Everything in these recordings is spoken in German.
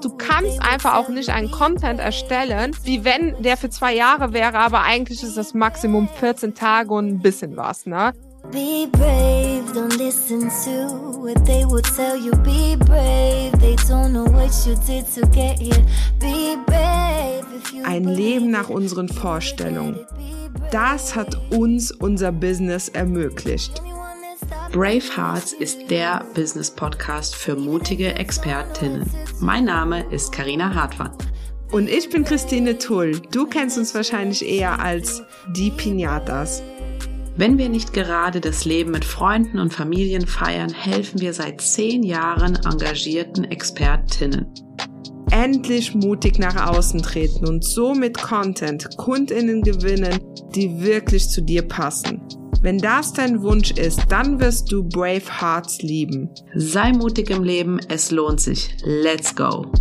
Du kannst einfach auch nicht einen Content erstellen, wie wenn der für zwei Jahre wäre, aber eigentlich ist das Maximum 14 Tage und ein bisschen was, ne? Be brave, don't listen to what they will tell you. Be brave, they don't know what you did to get here. Be brave. Ein Leben nach unseren Vorstellungen. Das hat uns unser Business ermöglicht. Brave Hearts ist der Business Podcast für mutige Expertinnen. Mein Name ist Karina Hartmann. Und ich bin Christine Tull. Du kennst uns wahrscheinlich eher als die Pinatas. Wenn wir nicht gerade das Leben mit Freunden und Familien feiern, helfen wir seit zehn Jahren engagierten Expertinnen. Endlich mutig nach außen treten und so mit Content Kundinnen gewinnen, die wirklich zu dir passen. Wenn das dein Wunsch ist, dann wirst du Brave Hearts lieben. Sei mutig im Leben, es lohnt sich. Let's go!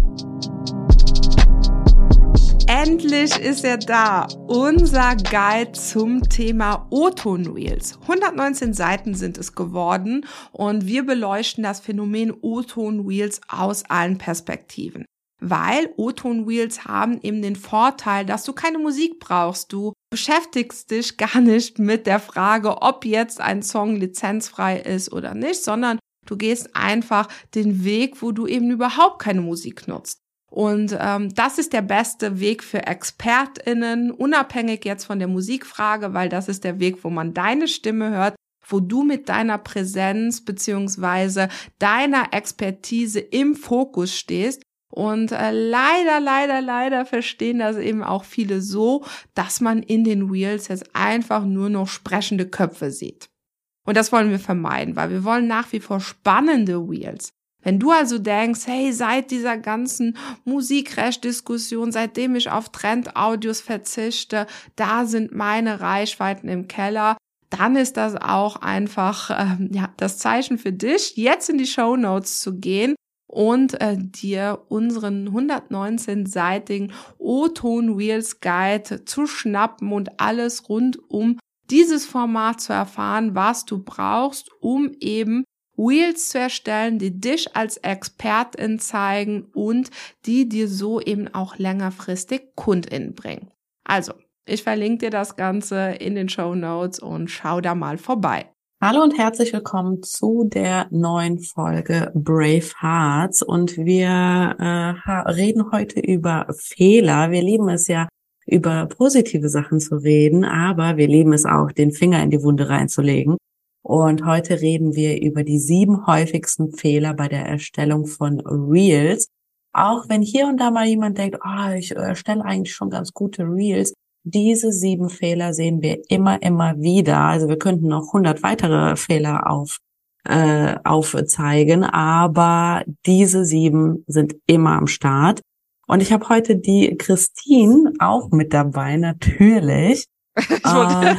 Endlich ist er da, unser Guide zum Thema O-Ton Reels. 119 Seiten sind es geworden und wir beleuchten das Phänomen O-Ton Reels aus allen Perspektiven. Weil O-Ton Reels haben eben den Vorteil, dass du keine Musik brauchst. Du beschäftigst dich gar nicht mit der Frage, ob jetzt ein Song lizenzfrei ist oder nicht, sondern du gehst einfach den Weg, wo du eben überhaupt keine Musik nutzt. Und ähm, das ist der beste Weg für ExpertInnen, unabhängig jetzt von der Musikfrage, weil das ist der Weg, wo man deine Stimme hört, wo du mit deiner Präsenz beziehungsweise deiner Expertise im Fokus stehst und äh, leider, leider, leider verstehen das eben auch viele so, dass man in den Wheels jetzt einfach nur noch sprechende Köpfe sieht. Und das wollen wir vermeiden, weil wir wollen nach wie vor spannende Wheels. Wenn du also denkst, hey, seit dieser ganzen Musikrecht-Diskussion, seitdem ich auf Trend-Audios verzichte, da sind meine Reichweiten im Keller, dann ist das auch einfach ähm, ja das Zeichen für dich, jetzt in die Show Notes zu gehen und äh, dir unseren 119-seitigen O-Ton Wheels Guide zu schnappen und alles rund um dieses Format zu erfahren, was du brauchst, um eben Wheels zu erstellen, die dich als Expertin zeigen und die dir so eben auch längerfristig KundInnen bringen. Also, ich verlinke dir das Ganze in den Show Notes und schau da mal vorbei. Hallo und herzlich willkommen zu der neuen Folge Brave Hearts und wir äh, reden heute über Fehler. Wir lieben es ja, über positive Sachen zu reden, aber wir lieben es auch, den Finger in die Wunde reinzulegen. Und heute reden wir über die sieben häufigsten Fehler bei der Erstellung von Reels. Auch wenn hier und da mal jemand denkt, oh, ich erstelle eigentlich schon ganz gute Reels, diese sieben Fehler sehen wir immer, immer wieder. Also wir könnten noch 100 weitere Fehler auf, äh, aufzeigen, aber diese sieben sind immer am Start. Und ich habe heute die Christine auch mit dabei, natürlich. äh,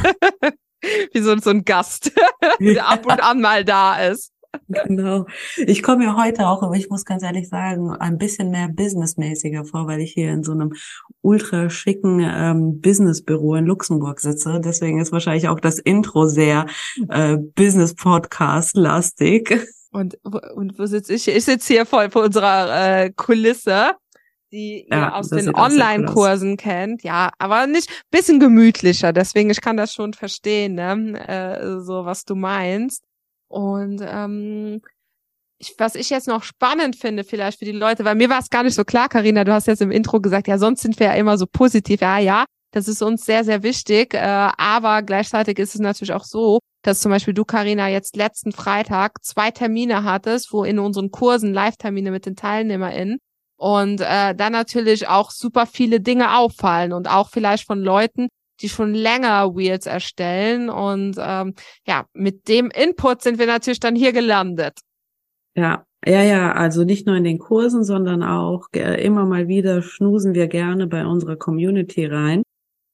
Wie so, so ein Gast, der ab und an mal da ist. Genau. Ich komme ja heute auch, aber ich muss ganz ehrlich sagen, ein bisschen mehr businessmäßiger vor, weil ich hier in so einem ultra schicken ähm, Businessbüro in Luxemburg sitze. Deswegen ist wahrscheinlich auch das Intro sehr äh, Business-Podcast-lastig. Und, und wo sitze ich? Ich sitze hier voll vor unserer äh, Kulisse die ihr ja, aus den Online-Kursen kennt. Ja, aber nicht bisschen gemütlicher. Deswegen, ich kann das schon verstehen, ne? äh, so was du meinst. Und ähm, ich, was ich jetzt noch spannend finde, vielleicht für die Leute, weil mir war es gar nicht so klar, Karina, du hast jetzt im Intro gesagt, ja, sonst sind wir ja immer so positiv. Ja, ja, das ist uns sehr, sehr wichtig. Äh, aber gleichzeitig ist es natürlich auch so, dass zum Beispiel du, Karina, jetzt letzten Freitag zwei Termine hattest, wo in unseren Kursen Live-Termine mit den TeilnehmerInnen und äh, dann natürlich auch super viele Dinge auffallen und auch vielleicht von Leuten, die schon länger Wheels erstellen. Und ähm, ja, mit dem Input sind wir natürlich dann hier gelandet. Ja, ja, ja, also nicht nur in den Kursen, sondern auch äh, immer mal wieder schnusen wir gerne bei unserer Community rein.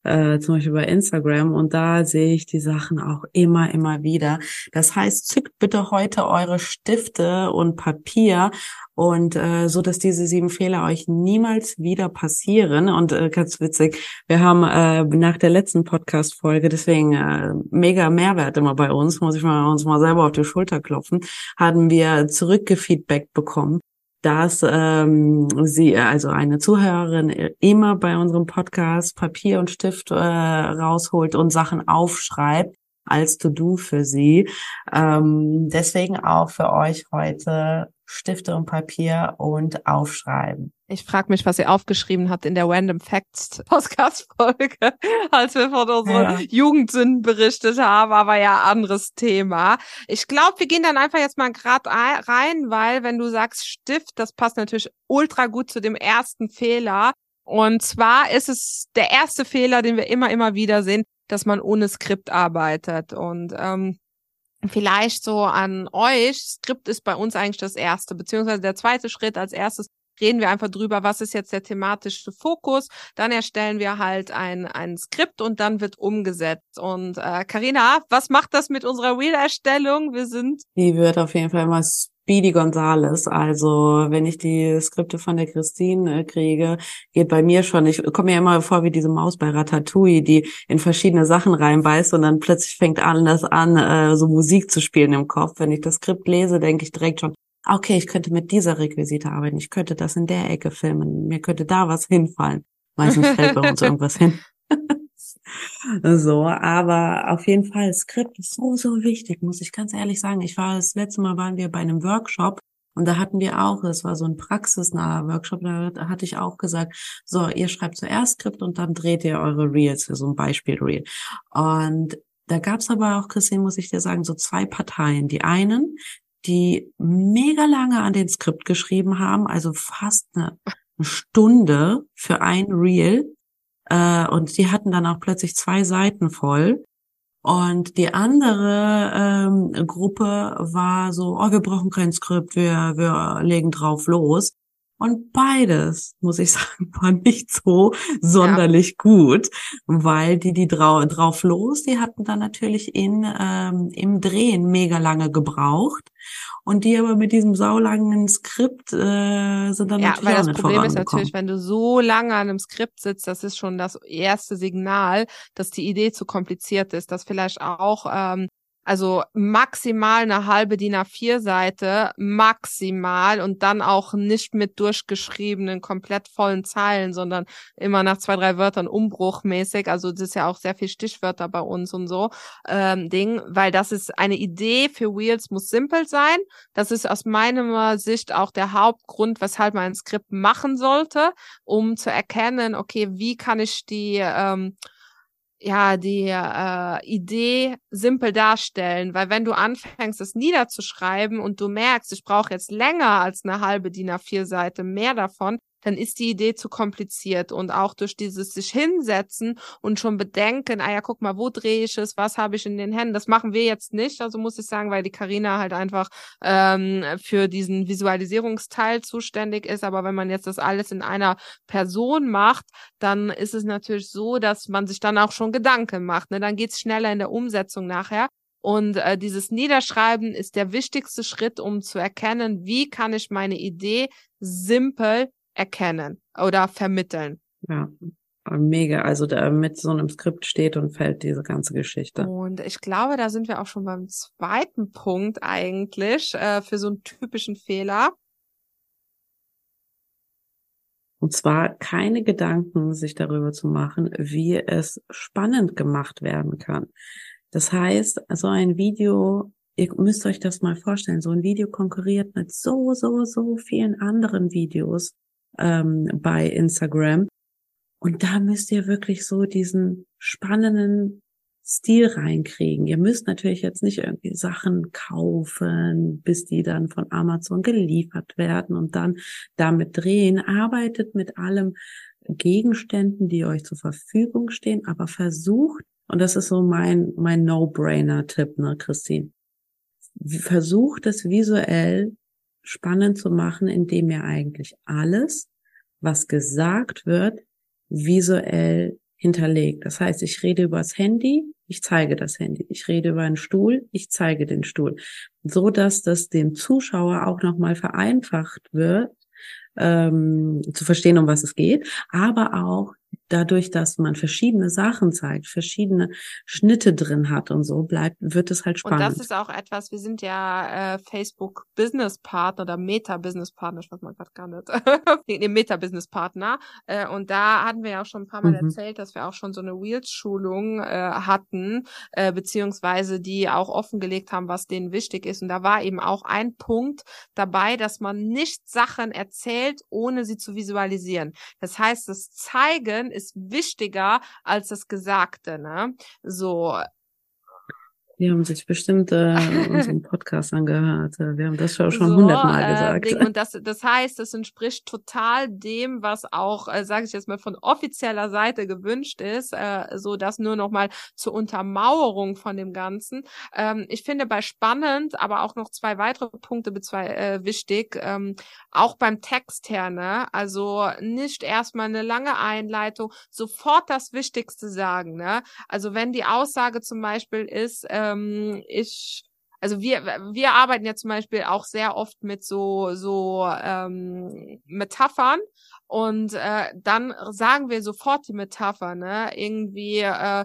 Äh, zum Beispiel bei Instagram und da sehe ich die Sachen auch immer, immer wieder. Das heißt, zückt bitte heute eure Stifte und Papier und äh, so, dass diese sieben Fehler euch niemals wieder passieren. Und äh, ganz witzig, wir haben äh, nach der letzten Podcast-Folge, deswegen äh, mega Mehrwert immer bei uns, muss ich mal uns mal selber auf die Schulter klopfen, haben wir zurückgefeedback bekommen dass ähm, sie, also eine Zuhörerin, immer bei unserem Podcast Papier und Stift äh, rausholt und Sachen aufschreibt als To-Do für sie. Ähm, deswegen auch für euch heute Stifte und Papier und aufschreiben. Ich frage mich, was ihr aufgeschrieben habt in der Random Facts Podcast-Folge, als wir von unseren ja. Jugendsünden berichtet haben, aber ja, anderes Thema. Ich glaube, wir gehen dann einfach jetzt mal grad rein, weil wenn du sagst Stift, das passt natürlich ultra gut zu dem ersten Fehler. Und zwar ist es der erste Fehler, den wir immer, immer wieder sehen, dass man ohne Skript arbeitet. Und ähm, vielleicht so an euch, Skript ist bei uns eigentlich das erste, beziehungsweise der zweite Schritt als erstes reden wir einfach drüber, was ist jetzt der thematische Fokus. Dann erstellen wir halt ein, ein Skript und dann wird umgesetzt. Und äh, Carina, was macht das mit unserer Reel-Erstellung? Wir sind. Die wird auf jeden Fall immer Speedy Gonzales. Also wenn ich die Skripte von der Christine äh, kriege, geht bei mir schon, ich komme mir immer vor wie diese Maus bei Ratatouille, die in verschiedene Sachen reinbeißt und dann plötzlich fängt alles an, äh, so Musik zu spielen im Kopf. Wenn ich das Skript lese, denke ich direkt schon, okay, ich könnte mit dieser Requisite arbeiten, ich könnte das in der Ecke filmen, mir könnte da was hinfallen. Meistens fällt bei uns irgendwas hin. so, aber auf jeden Fall, Skript ist so, so wichtig, muss ich ganz ehrlich sagen. Ich war, das letzte Mal waren wir bei einem Workshop und da hatten wir auch, es war so ein praxisnaher Workshop, da hatte ich auch gesagt, so, ihr schreibt zuerst Skript und dann dreht ihr eure Reels für so ein Beispiel-Reel. Und da gab's aber auch, Christine, muss ich dir sagen, so zwei Parteien. Die einen, die mega lange an den Skript geschrieben haben, also fast eine Stunde für ein Reel äh, und die hatten dann auch plötzlich zwei Seiten voll. Und die andere ähm, Gruppe war so, oh, wir brauchen kein Skript, wir, wir legen drauf los. Und beides, muss ich sagen, war nicht so sonderlich ja. gut, weil die, die drau drauf los, die hatten dann natürlich in, ähm, im Drehen mega lange gebraucht. Und die aber mit diesem saulangen Skript äh, sind dann ja, natürlich weil das Problem ist natürlich, wenn du so lange an einem Skript sitzt, das ist schon das erste Signal, dass die Idee zu kompliziert ist, dass vielleicht auch ähm, also maximal eine halbe DIN A4-Seite, maximal und dann auch nicht mit durchgeschriebenen, komplett vollen Zeilen, sondern immer nach zwei, drei Wörtern umbruchmäßig. Also das ist ja auch sehr viel Stichwörter bei uns und so ähm, Ding, weil das ist eine Idee für Wheels muss simpel sein. Das ist aus meiner Sicht auch der Hauptgrund, weshalb man ein Skript machen sollte, um zu erkennen, okay, wie kann ich die ähm, ja, die äh, Idee simpel darstellen, weil wenn du anfängst, es niederzuschreiben und du merkst, ich brauche jetzt länger als eine halbe DIN A4-Seite mehr davon, dann ist die Idee zu kompliziert und auch durch dieses sich hinsetzen und schon bedenken, ah ja, guck mal, wo drehe ich es, was habe ich in den Händen, das machen wir jetzt nicht, also muss ich sagen, weil die Karina halt einfach ähm, für diesen Visualisierungsteil zuständig ist, aber wenn man jetzt das alles in einer Person macht, dann ist es natürlich so, dass man sich dann auch schon Gedanken macht, ne? dann geht's schneller in der Umsetzung nachher. Und äh, dieses Niederschreiben ist der wichtigste Schritt, um zu erkennen, wie kann ich meine Idee simpel erkennen oder vermitteln. Ja, mega. Also da mit so einem Skript steht und fällt diese ganze Geschichte. Und ich glaube, da sind wir auch schon beim zweiten Punkt eigentlich äh, für so einen typischen Fehler. Und zwar keine Gedanken sich darüber zu machen, wie es spannend gemacht werden kann. Das heißt, so ein Video, ihr müsst euch das mal vorstellen, so ein Video konkurriert mit so, so, so vielen anderen Videos ähm, bei Instagram. Und da müsst ihr wirklich so diesen spannenden Stil reinkriegen. Ihr müsst natürlich jetzt nicht irgendwie Sachen kaufen, bis die dann von Amazon geliefert werden und dann damit drehen. Arbeitet mit allem Gegenständen, die euch zur Verfügung stehen, aber versucht, und das ist so mein, mein No-Brainer-Tipp, ne, Christine, versucht es visuell spannend zu machen, indem ihr eigentlich alles, was gesagt wird, visuell hinterlegt. Das heißt, ich rede über das Handy, ich zeige das Handy. Ich rede über einen Stuhl, ich zeige den Stuhl. So dass das dem Zuschauer auch nochmal vereinfacht wird, ähm, zu verstehen, um was es geht, aber auch dadurch, dass man verschiedene Sachen zeigt, verschiedene Schnitte drin hat und so bleibt, wird es halt spannend. Und das ist auch etwas, wir sind ja äh, Facebook Business Partner oder Meta Business Partner, ich weiß mal gerade gar nicht, nee, Meta Business Partner. Äh, und da hatten wir ja auch schon ein paar Mal mhm. erzählt, dass wir auch schon so eine Wheels-Schulung äh, hatten, äh, beziehungsweise die auch offengelegt haben, was denen wichtig ist. Und da war eben auch ein Punkt dabei, dass man nicht Sachen erzählt, ohne sie zu visualisieren. Das heißt, das Zeigen ist wichtiger als das Gesagte, ne? So, die haben sich bestimmt äh, unseren Podcast angehört. Wir haben das schon hundertmal so, äh, gesagt. und das, das heißt, es entspricht total dem, was auch, äh, sage ich jetzt mal, von offizieller Seite gewünscht ist, äh, so dass nur noch mal zur Untermauerung von dem Ganzen. Ähm, ich finde bei spannend, aber auch noch zwei weitere Punkte zwei, äh, wichtig, ähm, auch beim Text her, ne? Also nicht erstmal eine lange Einleitung, sofort das Wichtigste sagen, ne? Also wenn die Aussage zum Beispiel ist, äh, ähm, ich also wir, wir arbeiten ja zum Beispiel auch sehr oft mit so, so ähm, Metaphern und äh, dann sagen wir sofort die Metapher, ne? Irgendwie äh,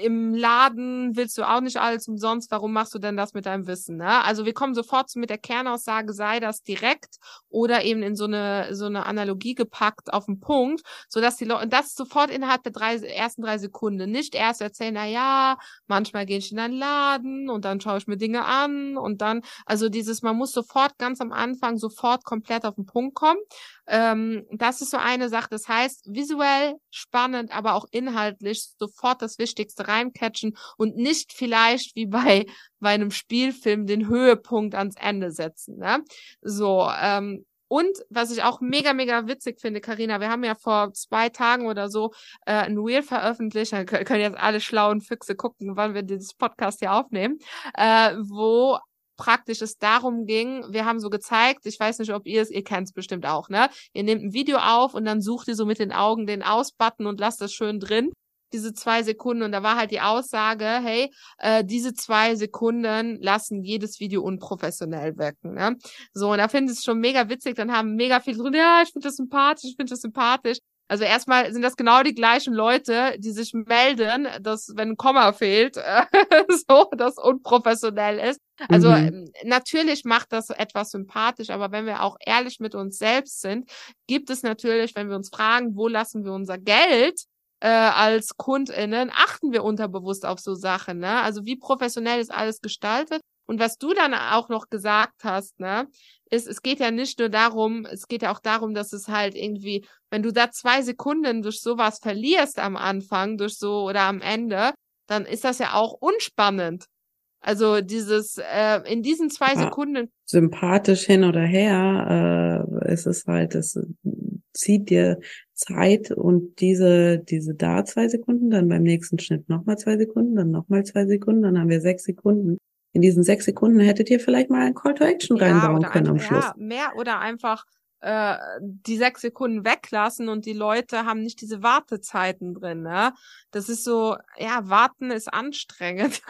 im Laden willst du auch nicht alles umsonst, warum machst du denn das mit deinem Wissen? Ne? Also wir kommen sofort mit der Kernaussage, sei das direkt oder eben in so eine so eine Analogie gepackt auf den Punkt, so dass die Leute das sofort innerhalb der drei, ersten drei Sekunden nicht erst erzählen, na ja, manchmal gehe ich in einen Laden und dann schaue ich mir Dinge an und dann also dieses, man muss sofort ganz am Anfang sofort komplett auf den Punkt kommen. Ähm, das ist so eine Sache. Das heißt, visuell spannend, aber auch inhaltlich sofort das Wichtigste reincatchen und nicht vielleicht wie bei, bei einem Spielfilm den Höhepunkt ans Ende setzen. Ne? So, ähm, und was ich auch mega, mega witzig finde, Karina, wir haben ja vor zwei Tagen oder so äh, ein Reel veröffentlicht, da können jetzt alle schlauen Füchse gucken, wann wir dieses Podcast hier aufnehmen, äh, wo praktisch es darum ging, wir haben so gezeigt, ich weiß nicht, ob ihr es, ihr kennt es bestimmt auch, ne? Ihr nehmt ein Video auf und dann sucht ihr so mit den Augen den Aus-Button und lasst das schön drin diese zwei Sekunden und da war halt die Aussage, hey, äh, diese zwei Sekunden lassen jedes Video unprofessionell wirken. Ne? So, und da finde ich es schon mega witzig, dann haben mega viele drin, ja, ich finde das sympathisch, ich finde das sympathisch. Also erstmal sind das genau die gleichen Leute, die sich melden, dass wenn ein Komma fehlt, so das unprofessionell ist. Also mhm. Ähm, natürlich macht das etwas sympathisch, aber wenn wir auch ehrlich mit uns selbst sind, gibt es natürlich, wenn wir uns fragen, wo lassen wir unser Geld, äh, als KundInnen, achten wir unterbewusst auf so Sachen. Ne? Also wie professionell ist alles gestaltet und was du dann auch noch gesagt hast, ne, ist, es geht ja nicht nur darum, es geht ja auch darum, dass es halt irgendwie, wenn du da zwei Sekunden durch sowas verlierst am Anfang, durch so oder am Ende, dann ist das ja auch unspannend. Also dieses, äh, in diesen zwei ja, Sekunden. Sympathisch hin oder her, äh, ist es halt, es zieht dir Zeit und diese, diese da zwei Sekunden, dann beim nächsten Schnitt nochmal zwei Sekunden, dann nochmal zwei Sekunden, dann haben wir sechs Sekunden in diesen sechs Sekunden hättet ihr vielleicht mal ein Call to Action ja, reinbauen können am Schluss. Ja, mehr oder einfach äh, die sechs Sekunden weglassen und die Leute haben nicht diese Wartezeiten drin. Ne? Das ist so, ja, warten ist anstrengend.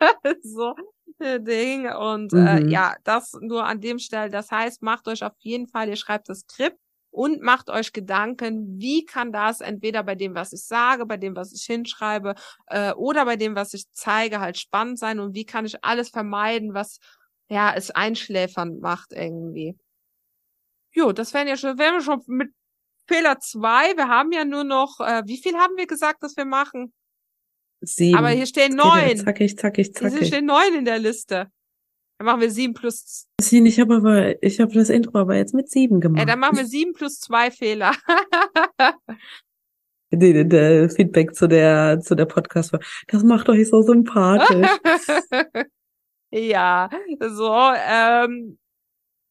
so Ding. Und äh, mhm. äh, ja, das nur an dem Stelle. Das heißt, macht euch auf jeden Fall, ihr schreibt das Skript und macht euch Gedanken, wie kann das entweder bei dem, was ich sage, bei dem, was ich hinschreibe äh, oder bei dem, was ich zeige, halt spannend sein und wie kann ich alles vermeiden, was ja es einschläfernd macht irgendwie. Jo, das wären ja schon, wären wir schon mit Fehler zwei. Wir haben ja nur noch, äh, wie viel haben wir gesagt, dass wir machen? Sieben. Aber hier stehen neun. Zackig, zackig, zackig. Hier stehen neun in der Liste. Dann machen wir sieben plus. Ich habe aber, ich habe das Intro aber jetzt mit sieben gemacht. Ja, dann machen wir sieben plus zwei Fehler. der, der Feedback zu der, zu der Podcast war, das macht euch so sympathisch. ja, so, ähm,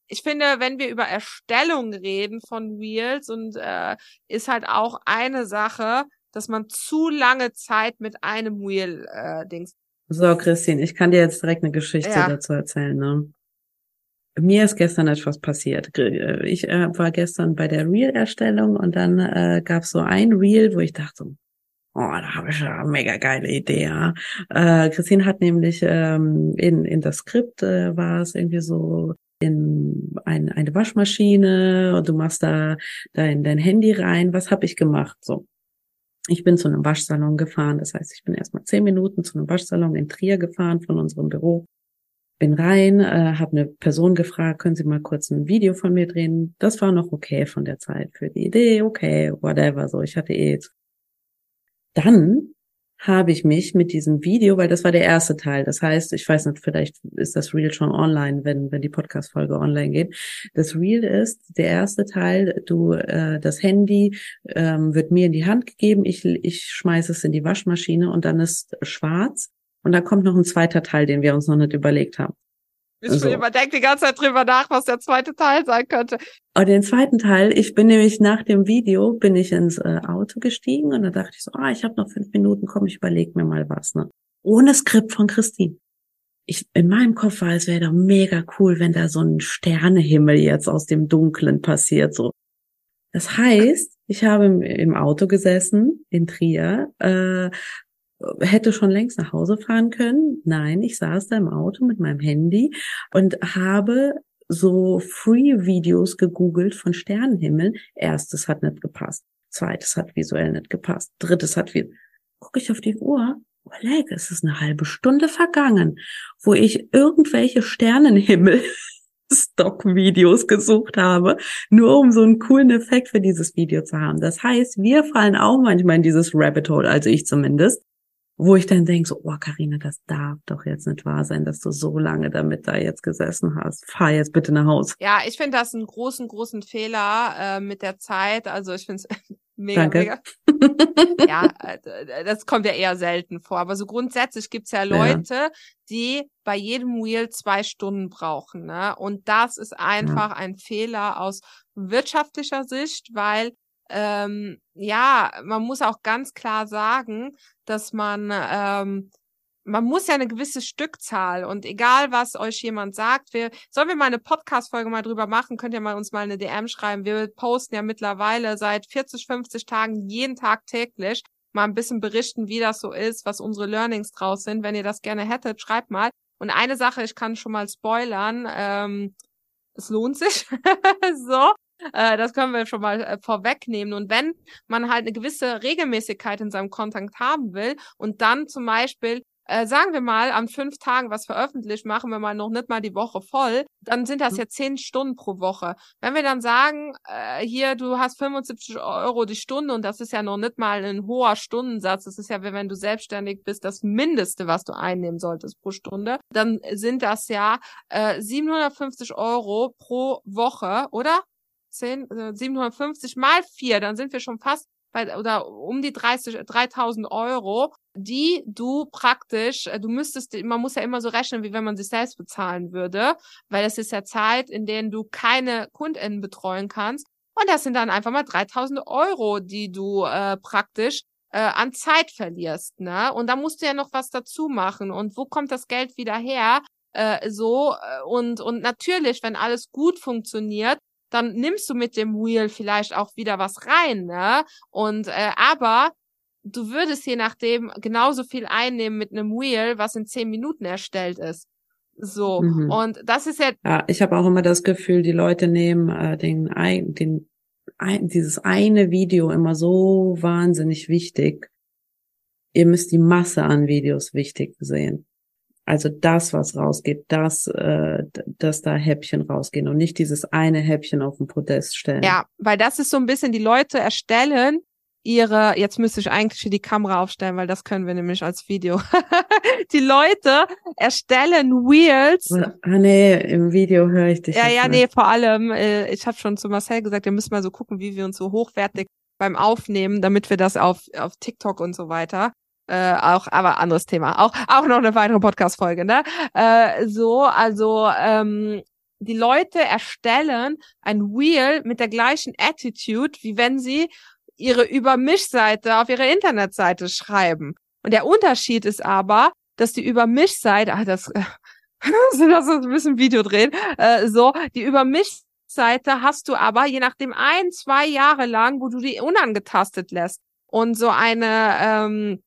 ich finde, wenn wir über Erstellung reden von Wheels und äh, ist halt auch eine Sache, dass man zu lange Zeit mit einem Wheel äh, Dings so, Christine, ich kann dir jetzt direkt eine Geschichte ja. dazu erzählen. Ne? Mir ist gestern etwas passiert. Ich äh, war gestern bei der Reel-Erstellung und dann äh, gab es so ein Reel, wo ich dachte, Oh, da habe ich eine mega geile Idee. Ja. Äh, Christine hat nämlich ähm, in, in das Skript äh, war es irgendwie so in ein, eine Waschmaschine und du machst da dein, dein Handy rein. Was habe ich gemacht? So. Ich bin zu einem Waschsalon gefahren. Das heißt, ich bin erstmal zehn Minuten zu einem Waschsalon in Trier gefahren von unserem Büro. Bin rein, äh, habe eine Person gefragt, können Sie mal kurz ein Video von mir drehen? Das war noch okay von der Zeit für die Idee, okay, whatever. So, ich hatte eh dann habe ich mich mit diesem Video, weil das war der erste Teil. Das heißt, ich weiß nicht, vielleicht ist das Reel schon online, wenn wenn die Podcast-Folge online geht. Das Reel ist der erste Teil. Du, äh, das Handy ähm, wird mir in die Hand gegeben. Ich ich schmeiße es in die Waschmaschine und dann ist schwarz. Und dann kommt noch ein zweiter Teil, den wir uns noch nicht überlegt haben. Ich so. überdenke die ganze Zeit drüber nach, was der zweite Teil sein könnte. Und den zweiten Teil, ich bin nämlich nach dem Video, bin ich ins äh, Auto gestiegen und da dachte ich so, ah, ich habe noch fünf Minuten, komm, ich überlege mir mal was. Ne? Ohne Skript von Christine. Ich, in meinem Kopf war, es wäre doch mega cool, wenn da so ein Sternehimmel jetzt aus dem Dunklen passiert. So. Das heißt, ich habe im, im Auto gesessen in Trier, äh, hätte schon längst nach Hause fahren können. Nein, ich saß da im Auto mit meinem Handy und habe so Free-Videos gegoogelt von Sternenhimmel. Erstes hat nicht gepasst. Zweites hat visuell nicht gepasst. Drittes hat wie, gucke ich auf die Uhr. Überlege, es ist eine halbe Stunde vergangen, wo ich irgendwelche Sternenhimmel Stock-Videos gesucht habe, nur um so einen coolen Effekt für dieses Video zu haben. Das heißt, wir fallen auch manchmal in dieses Rabbit Hole, also ich zumindest, wo ich dann denke, so, oh Karina, das darf doch jetzt nicht wahr sein, dass du so lange damit da jetzt gesessen hast. Fahr jetzt bitte nach Hause. Ja, ich finde das einen großen, großen Fehler äh, mit der Zeit. Also ich finde es mega, Danke. mega. ja, äh, das kommt ja eher selten vor. Aber so grundsätzlich gibt's ja Leute, ja. die bei jedem Wheel zwei Stunden brauchen. Ne? Und das ist einfach ja. ein Fehler aus wirtschaftlicher Sicht, weil ähm, ja, man muss auch ganz klar sagen, dass man, ähm, man muss ja eine gewisse Stückzahl und egal was euch jemand sagt, wir, sollen wir mal eine Podcast-Folge mal drüber machen, könnt ihr mal uns mal eine DM schreiben. Wir posten ja mittlerweile seit 40, 50 Tagen jeden Tag täglich mal ein bisschen berichten, wie das so ist, was unsere Learnings draus sind. Wenn ihr das gerne hättet, schreibt mal. Und eine Sache, ich kann schon mal spoilern, ähm, es lohnt sich. so. Äh, das können wir schon mal äh, vorwegnehmen. Und wenn man halt eine gewisse Regelmäßigkeit in seinem Content haben will und dann zum Beispiel äh, sagen wir mal, an fünf Tagen was veröffentlicht, machen wir mal noch nicht mal die Woche voll, dann sind das mhm. ja zehn Stunden pro Woche. Wenn wir dann sagen, äh, hier, du hast 75 Euro die Stunde und das ist ja noch nicht mal ein hoher Stundensatz, das ist ja, wenn du selbstständig bist, das Mindeste, was du einnehmen solltest pro Stunde, dann sind das ja äh, 750 Euro pro Woche, oder? 10, 750 äh, mal 4, dann sind wir schon fast bei, oder um die 30, 3000 Euro, die du praktisch, äh, du müsstest, man muss ja immer so rechnen, wie wenn man sich selbst bezahlen würde, weil es ist ja Zeit, in denen du keine KundInnen betreuen kannst. Und das sind dann einfach mal 3000 Euro, die du äh, praktisch äh, an Zeit verlierst, ne? Und da musst du ja noch was dazu machen. Und wo kommt das Geld wieder her? Äh, so äh, und und natürlich, wenn alles gut funktioniert, dann nimmst du mit dem Wheel vielleicht auch wieder was rein, ne? Und äh, aber du würdest je nachdem genauso viel einnehmen mit einem Wheel, was in zehn Minuten erstellt ist. So mhm. und das ist ja. Ja, ich habe auch immer das Gefühl, die Leute nehmen äh, den, den ein, dieses eine Video immer so wahnsinnig wichtig. Ihr müsst die Masse an Videos wichtig sehen. Also das, was rausgeht, das, äh, dass da Häppchen rausgehen und nicht dieses eine Häppchen auf den Podest stellen. Ja, weil das ist so ein bisschen, die Leute erstellen ihre, jetzt müsste ich eigentlich hier die Kamera aufstellen, weil das können wir nämlich als Video. die Leute erstellen Wheels. Ah nee, im Video höre ich dich. Ja, ja, nee, vor allem, äh, ich habe schon zu Marcel gesagt, wir müssen mal so gucken, wie wir uns so hochwertig beim Aufnehmen, damit wir das auf, auf TikTok und so weiter äh, auch, aber anderes Thema. Auch, auch noch eine weitere Podcast-Folge, ne? Äh, so, also, ähm, die Leute erstellen ein Wheel mit der gleichen Attitude, wie wenn sie ihre Übermischseite auf ihre Internetseite schreiben. Und der Unterschied ist aber, dass die Übermischseite, ach, das, das ist ein bisschen Video drehen, äh, so, die Übermischseite hast du aber je nachdem ein, zwei Jahre lang, wo du die unangetastet lässt. Und so eine, ähm,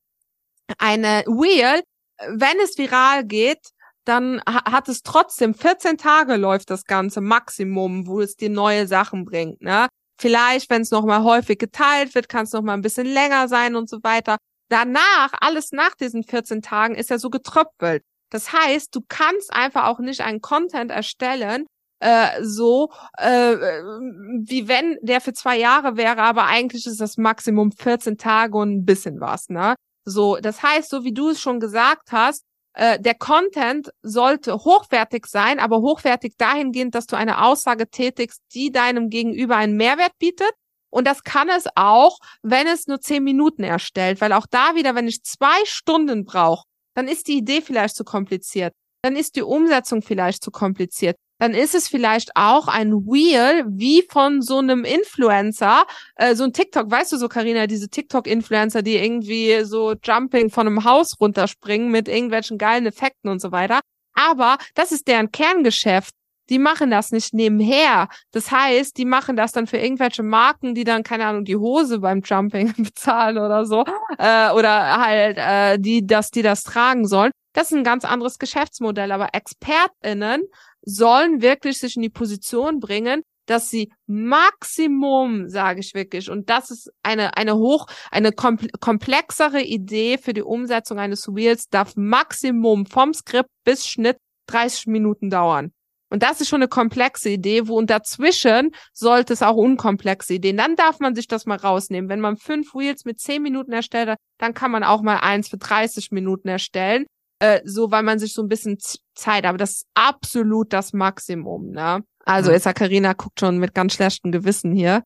eine Wheel, wenn es viral geht, dann hat es trotzdem 14 Tage läuft das Ganze Maximum, wo es dir neue Sachen bringt. Ne? Vielleicht, wenn es nochmal häufig geteilt wird, kann es nochmal ein bisschen länger sein und so weiter. Danach, alles nach diesen 14 Tagen, ist ja so getröpfelt. Das heißt, du kannst einfach auch nicht einen Content erstellen, äh, so äh, wie wenn der für zwei Jahre wäre, aber eigentlich ist das Maximum 14 Tage und ein bisschen was, ne? So, das heißt, so wie du es schon gesagt hast, äh, der Content sollte hochwertig sein, aber hochwertig dahingehend, dass du eine Aussage tätigst, die deinem Gegenüber einen Mehrwert bietet. Und das kann es auch, wenn es nur zehn Minuten erstellt, weil auch da wieder, wenn ich zwei Stunden brauche, dann ist die Idee vielleicht zu kompliziert. Dann ist die Umsetzung vielleicht zu kompliziert dann ist es vielleicht auch ein Wheel wie von so einem Influencer, äh, so ein TikTok, weißt du so, Karina, diese TikTok-Influencer, die irgendwie so Jumping von einem Haus runterspringen mit irgendwelchen geilen Effekten und so weiter. Aber das ist deren Kerngeschäft. Die machen das nicht nebenher. Das heißt, die machen das dann für irgendwelche Marken, die dann, keine Ahnung, die Hose beim Jumping bezahlen oder so. Äh, oder halt, äh, die, dass die das tragen sollen. Das ist ein ganz anderes Geschäftsmodell. Aber ExpertInnen sollen wirklich sich in die Position bringen, dass sie Maximum, sage ich wirklich, und das ist eine, eine hoch, eine komplexere Idee für die Umsetzung eines Wheels, darf Maximum vom Skript bis Schnitt 30 Minuten dauern. Und das ist schon eine komplexe Idee, wo und dazwischen sollte es auch unkomplexe Ideen. Dann darf man sich das mal rausnehmen. Wenn man fünf Wheels mit zehn Minuten erstellt, dann kann man auch mal eins für 30 Minuten erstellen äh, so weil man sich so ein bisschen Zeit, aber das ist absolut das Maximum, ne? Also ja. Karina guckt schon mit ganz schlechtem Gewissen hier.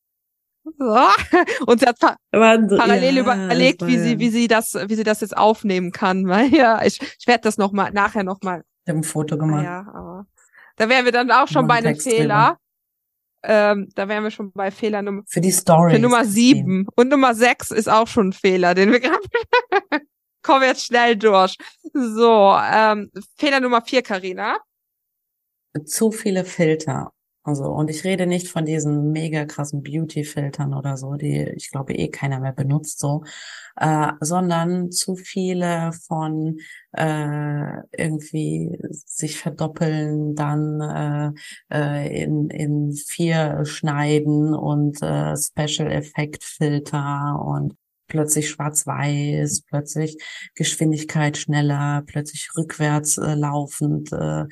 So. Und sie hat pa parallel ja, überlegt, wie sie, wie sie das, wie sie das jetzt aufnehmen kann. Weil ja, ich, ich werde das noch mal nachher noch mal. Ich habe ein Foto gemacht. Ja, aber da wären wir dann auch schon bei einem Fehler. Ähm, da wären wir schon bei Fehler Nummer für die Story. Für Nummer sieben und Nummer sechs ist auch schon ein Fehler, den wir gerade Wir jetzt schnell durch. So, ähm, Fehler Nummer vier, Karina. Zu viele Filter. Also, und ich rede nicht von diesen mega krassen Beauty-Filtern oder so, die ich glaube eh keiner mehr benutzt so, äh, sondern zu viele von äh, irgendwie sich verdoppeln, dann äh, äh, in, in vier schneiden und äh, Special Effect Filter und plötzlich schwarz-weiß, plötzlich Geschwindigkeit schneller, plötzlich rückwärts äh, laufend, äh,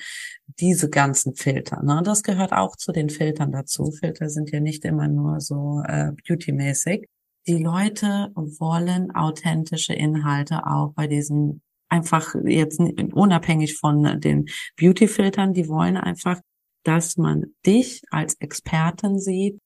diese ganzen Filter. Ne? Das gehört auch zu den Filtern dazu. Filter sind ja nicht immer nur so äh, beautymäßig. Die Leute wollen authentische Inhalte auch bei diesen einfach jetzt unabhängig von den Beauty-Filtern, die wollen einfach, dass man dich als Expertin sieht,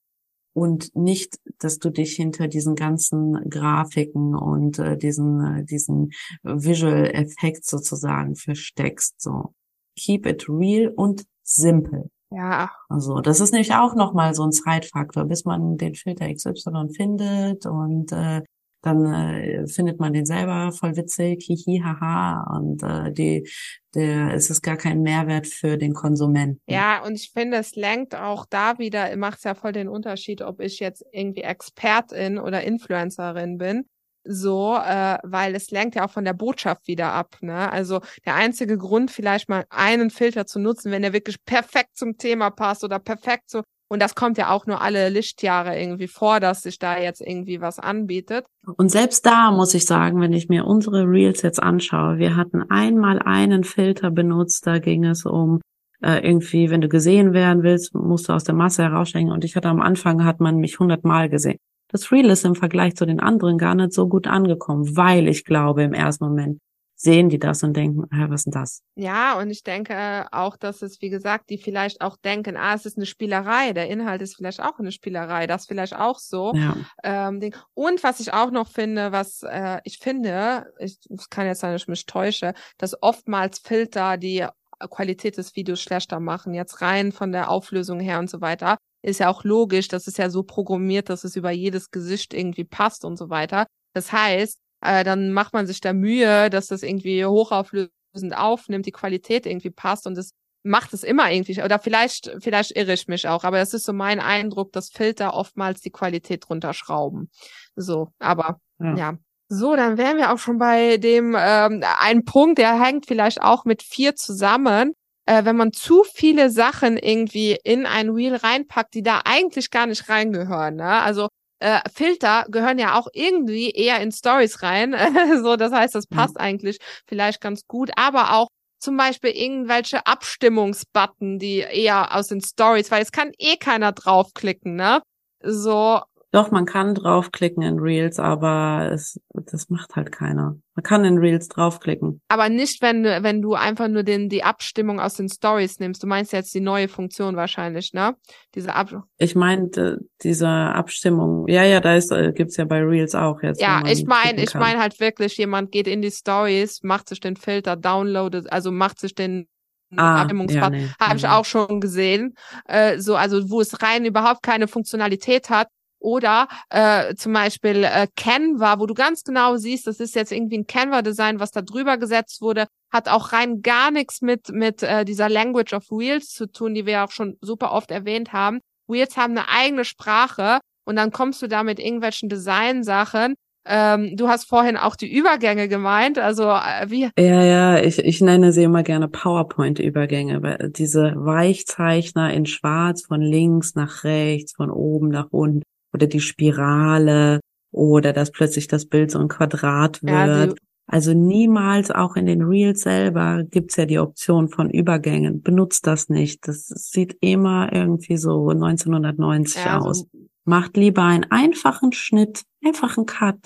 und nicht, dass du dich hinter diesen ganzen Grafiken und äh, diesen, äh, diesen Visual Effekt sozusagen versteckst. So, keep it real und simple. Ja. Also das ist nämlich auch nochmal so ein Zeitfaktor, bis man den Filter XY findet und äh, dann äh, findet man den selber voll witzig, hihi, haha, und äh, die, der, es ist gar kein Mehrwert für den Konsumenten. Ja, und ich finde, es lenkt auch da wieder, macht es ja voll den Unterschied, ob ich jetzt irgendwie Expertin oder Influencerin bin so, äh, weil es lenkt ja auch von der Botschaft wieder ab. Ne? Also der einzige Grund, vielleicht mal einen Filter zu nutzen, wenn der wirklich perfekt zum Thema passt oder perfekt so und das kommt ja auch nur alle Lichtjahre irgendwie vor, dass sich da jetzt irgendwie was anbietet. Und selbst da muss ich sagen, wenn ich mir unsere Reels jetzt anschaue, wir hatten einmal einen Filter benutzt, da ging es um äh, irgendwie, wenn du gesehen werden willst, musst du aus der Masse herausstechen. Und ich hatte am Anfang, hat man mich hundertmal gesehen. Das Reel ist im Vergleich zu den anderen gar nicht so gut angekommen, weil ich glaube im ersten Moment, sehen die das und denken, ah, was ist denn das? Ja, und ich denke auch, dass es, wie gesagt, die vielleicht auch denken, ah, es ist eine Spielerei, der Inhalt ist vielleicht auch eine Spielerei, das vielleicht auch so. Ja. Ähm, und was ich auch noch finde, was äh, ich finde, ich kann jetzt sein, dass ich mich täusche, dass oftmals Filter die Qualität des Videos schlechter machen, jetzt rein von der Auflösung her und so weiter. Ist ja auch logisch, das ist ja so programmiert, dass es über jedes Gesicht irgendwie passt und so weiter. Das heißt, äh, dann macht man sich da Mühe, dass das irgendwie hochauflösend aufnimmt, die Qualität irgendwie passt und es macht es immer irgendwie. Oder vielleicht, vielleicht irre ich mich auch, aber das ist so mein Eindruck, dass Filter oftmals die Qualität runterschrauben. So, aber ja. ja. So, dann wären wir auch schon bei dem ähm, ein Punkt, der hängt vielleicht auch mit vier zusammen. Äh, wenn man zu viele Sachen irgendwie in ein Reel reinpackt, die da eigentlich gar nicht reingehören. Ne? Also äh, Filter gehören ja auch irgendwie eher in Stories rein. so, das heißt, das passt mhm. eigentlich vielleicht ganz gut, aber auch zum Beispiel irgendwelche Abstimmungsbutton, die eher aus den Stories, weil es kann eh keiner draufklicken, ne? So, doch, man kann draufklicken in Reels, aber es, das macht halt keiner. Man kann in Reels draufklicken. Aber nicht, wenn, wenn du einfach nur den, die Abstimmung aus den Stories nimmst. Du meinst jetzt die neue Funktion wahrscheinlich, ne? Diese Ab Ich meinte, diese Abstimmung. Ja, ja, da ist, äh, gibt's ja bei Reels auch jetzt. Ja, ich meine, ich meine halt wirklich, jemand geht in die Stories, macht sich den Filter, downloadet, also macht sich den Ah, Abstimmungsbad ja, nee, habe ich mhm. auch schon gesehen. Äh, so, also wo es rein überhaupt keine Funktionalität hat, oder äh, zum Beispiel äh, Canva, wo du ganz genau siehst, das ist jetzt irgendwie ein Canva-Design, was da drüber gesetzt wurde, hat auch rein gar nichts mit, mit äh, dieser Language of Wheels zu tun, die wir auch schon super oft erwähnt haben. Wheels haben eine eigene Sprache und dann kommst du da mit irgendwelchen Designsachen. Ähm, du hast vorhin auch die Übergänge gemeint, also äh, wie? Ja, ja, ich, ich nenne sie immer gerne PowerPoint-Übergänge, weil diese Weichzeichner in Schwarz von links nach rechts, von oben nach unten oder die Spirale oder dass plötzlich das Bild so ein Quadrat wird. Ja, also niemals auch in den Reels selber gibt's ja die Option von Übergängen. Benutzt das nicht. Das sieht immer irgendwie so 1990 ja, aus. So Macht lieber einen einfachen Schnitt, einfachen Cut.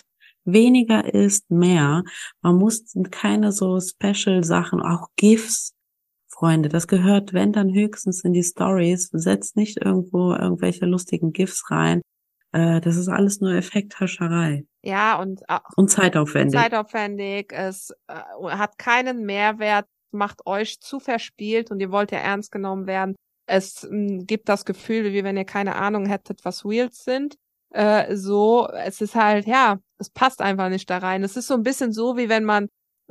Weniger ist mehr. Man muss keine so Special Sachen, auch GIFs. Freunde, das gehört, wenn dann höchstens in die Stories. Setzt nicht irgendwo irgendwelche lustigen GIFs rein. Äh, das ist alles nur Effekthascherei. Ja, und, äh, und zeitaufwendig. Zeitaufwendig. Es äh, hat keinen Mehrwert, macht euch zu verspielt und ihr wollt ja ernst genommen werden. Es m, hm, gibt das Gefühl, wie wenn ihr keine Ahnung hättet, was Wheels sind. Äh, so, es ist halt, ja, es passt einfach nicht da rein. Es ist so ein bisschen so, wie wenn man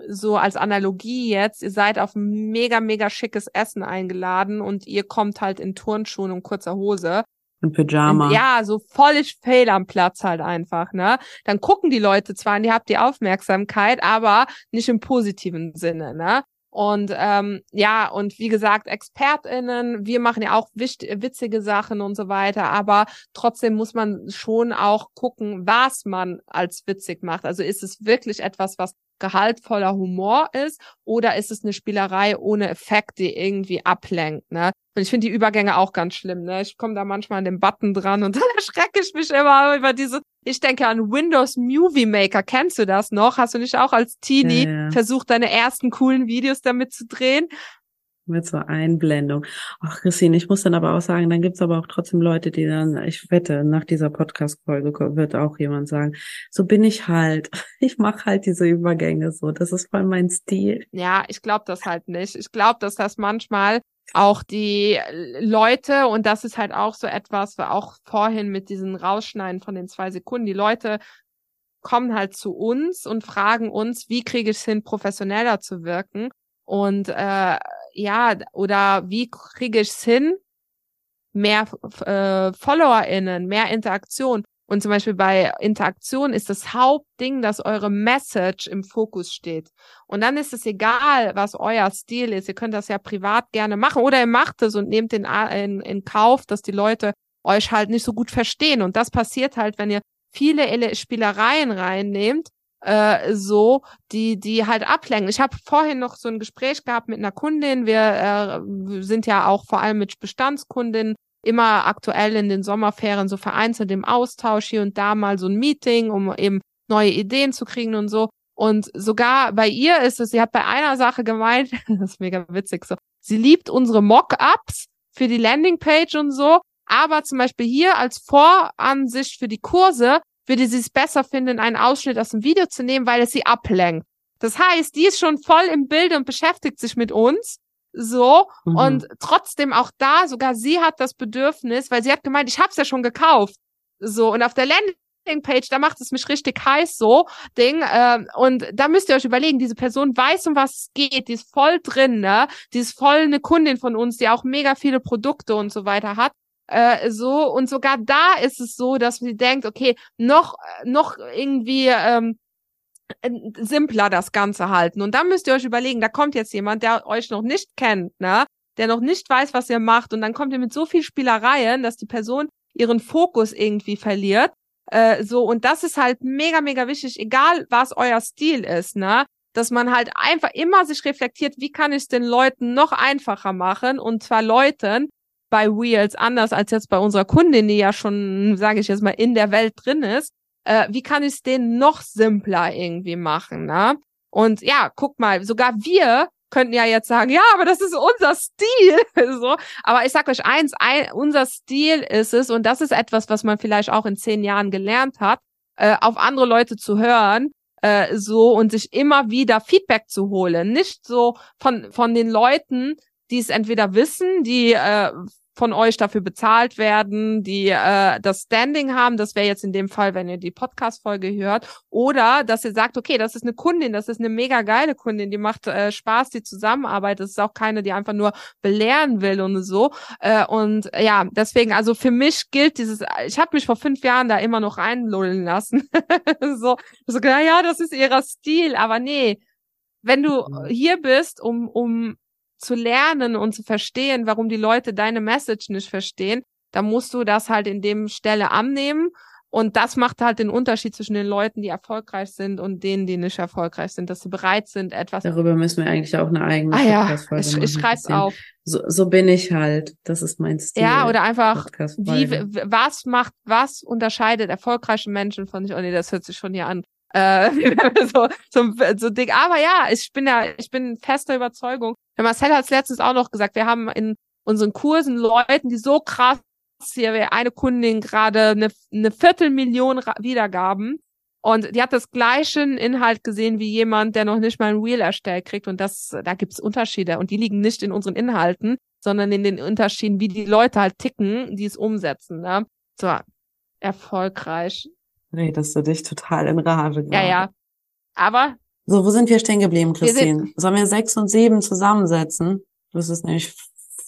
so als Analogie jetzt, ihr seid auf mega, mega schickes Essen eingeladen und ihr kommt halt in Turnschuhen und kurzer Hose ein Pyjama. Ja, so völlig fehl am Platz halt einfach, ne? Dann gucken die Leute zwar und ihr habt die Aufmerksamkeit, aber nicht im positiven Sinne, ne? Und ähm, ja, und wie gesagt, ExpertInnen, wir machen ja auch witzige Sachen und so weiter, aber trotzdem muss man schon auch gucken, was man als witzig macht. Also ist es wirklich etwas, was gehaltvoller Humor ist oder ist es eine Spielerei ohne Effekt, die irgendwie ablenkt, ne? Und ich finde die Übergänge auch ganz schlimm, ne? Ich komme da manchmal an den Button dran und dann erschrecke ich mich immer über diese ich denke an Windows Movie Maker. Kennst du das noch? Hast du nicht auch als Teenie ja, ja. versucht, deine ersten coolen Videos damit zu drehen? Mit so Einblendung. Ach, Christine, ich muss dann aber auch sagen, dann gibt's aber auch trotzdem Leute, die dann, ich wette, nach dieser Podcast-Folge wird auch jemand sagen, so bin ich halt. Ich mache halt diese Übergänge so. Das ist voll mein Stil. Ja, ich glaube das halt nicht. Ich glaube, dass das manchmal auch die Leute, und das ist halt auch so etwas, auch vorhin mit diesen Rausschneiden von den zwei Sekunden, die Leute kommen halt zu uns und fragen uns, wie kriege ich es hin, professioneller zu wirken? Und äh, ja, oder wie kriege ich es hin, mehr äh, FollowerInnen, mehr Interaktion. Und zum Beispiel bei Interaktion ist das Hauptding, dass eure Message im Fokus steht. Und dann ist es egal, was euer Stil ist. Ihr könnt das ja privat gerne machen oder ihr macht es und nehmt in, in, in Kauf, dass die Leute euch halt nicht so gut verstehen. Und das passiert halt, wenn ihr viele Spielereien reinnehmt, äh, so, die, die halt ablenken. Ich habe vorhin noch so ein Gespräch gehabt mit einer Kundin. Wir äh, sind ja auch vor allem mit Bestandskundinnen immer aktuell in den Sommerferien so vereinzelt im Austausch hier und da mal so ein Meeting, um eben neue Ideen zu kriegen und so. Und sogar bei ihr ist es, sie hat bei einer Sache gemeint, das ist mega witzig so, sie liebt unsere Mock-ups für die Landingpage und so, aber zum Beispiel hier als Voransicht für die Kurse würde sie es besser finden, einen Ausschnitt aus dem Video zu nehmen, weil es sie ablenkt. Das heißt, die ist schon voll im Bild und beschäftigt sich mit uns. So, mhm. und trotzdem auch da, sogar sie hat das Bedürfnis, weil sie hat gemeint, ich hab's ja schon gekauft. So, und auf der Landingpage, da macht es mich richtig heiß so, Ding. Äh, und da müsst ihr euch überlegen, diese Person weiß, um was es geht, die ist voll drin, ne? Die ist voll eine Kundin von uns, die auch mega viele Produkte und so weiter hat. Äh, so und sogar da ist es so, dass sie denkt, okay, noch noch irgendwie ähm, simpler das Ganze halten. Und dann müsst ihr euch überlegen, da kommt jetzt jemand, der euch noch nicht kennt, ne? der noch nicht weiß, was ihr macht. Und dann kommt ihr mit so viel Spielereien, dass die Person ihren Fokus irgendwie verliert. Äh, so, und das ist halt mega, mega wichtig, egal was euer Stil ist, ne? Dass man halt einfach immer sich reflektiert, wie kann ich es den Leuten noch einfacher machen? Und zwar Leuten bei Wheels anders als jetzt bei unserer Kundin, die ja schon, sage ich jetzt mal, in der Welt drin ist. Äh, wie kann ich es denen noch simpler irgendwie machen, ne? Und ja, guck mal, sogar wir könnten ja jetzt sagen, ja, aber das ist unser Stil. so. Aber ich sag euch eins, ein, unser Stil ist es, und das ist etwas, was man vielleicht auch in zehn Jahren gelernt hat, äh, auf andere Leute zu hören, äh, so und sich immer wieder Feedback zu holen. Nicht so von, von den Leuten, die es entweder wissen, die äh, von euch dafür bezahlt werden, die äh, das Standing haben, das wäre jetzt in dem Fall, wenn ihr die Podcast-Folge hört, oder dass ihr sagt, okay, das ist eine Kundin, das ist eine mega geile Kundin, die macht äh, Spaß, die Zusammenarbeit, das ist auch keine, die einfach nur belehren will und so. Äh, und ja, deswegen, also für mich gilt dieses, ich habe mich vor fünf Jahren da immer noch reinlullen lassen. so, so, ja, das ist ihrer Stil, aber nee, wenn du mhm. hier bist, um, um zu lernen und zu verstehen, warum die Leute deine Message nicht verstehen, dann musst du das halt in dem Stelle annehmen. Und das macht halt den Unterschied zwischen den Leuten, die erfolgreich sind und denen, die nicht erfolgreich sind, dass sie bereit sind, etwas. Darüber müssen wir eigentlich auch eine eigene ah, ja, ich. Ich schreib's auf. So, so bin ich halt. Das ist mein Stil. Ja, oder einfach, wie, was macht, was unterscheidet erfolgreiche Menschen von nicht, oh nee, das hört sich schon hier an. Äh, so, so, so dick. Aber ja, ich bin ja, ich bin fester Überzeugung, der Marcel hat es letztens auch noch gesagt, wir haben in unseren Kursen Leuten, die so krass hier eine Kundin gerade eine, eine Viertelmillion Wiedergaben und die hat das gleichen Inhalt gesehen wie jemand, der noch nicht mal ein Reel erstellt kriegt und das da gibt's Unterschiede und die liegen nicht in unseren Inhalten, sondern in den Unterschieden, wie die Leute halt ticken, die es umsetzen. Ne? So erfolgreich. Redest du dich total in Rage. Ja, ja. Aber so, wo sind wir stehen geblieben, Christine? Sollen wir sechs und sieben zusammensetzen? Das ist nämlich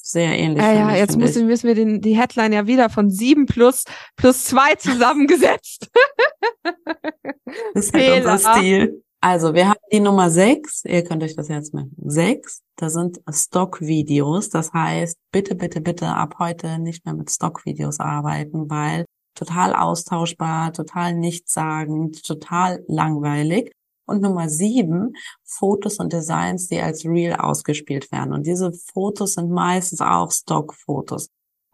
sehr ähnlich. Ja, ja, jetzt müssen, müssen wir den, die Headline ja wieder von sieben plus, plus zwei zusammengesetzt. das ist halt unser Stil. Also, wir haben die Nummer sechs. Ihr könnt euch das jetzt merken. Sechs, da sind Stock-Videos. Das heißt, bitte, bitte, bitte ab heute nicht mehr mit Stock-Videos arbeiten, weil total austauschbar, total nichtssagend, total langweilig. Und Nummer sieben, Fotos und Designs, die als Real ausgespielt werden. Und diese Fotos sind meistens auch Stockfotos.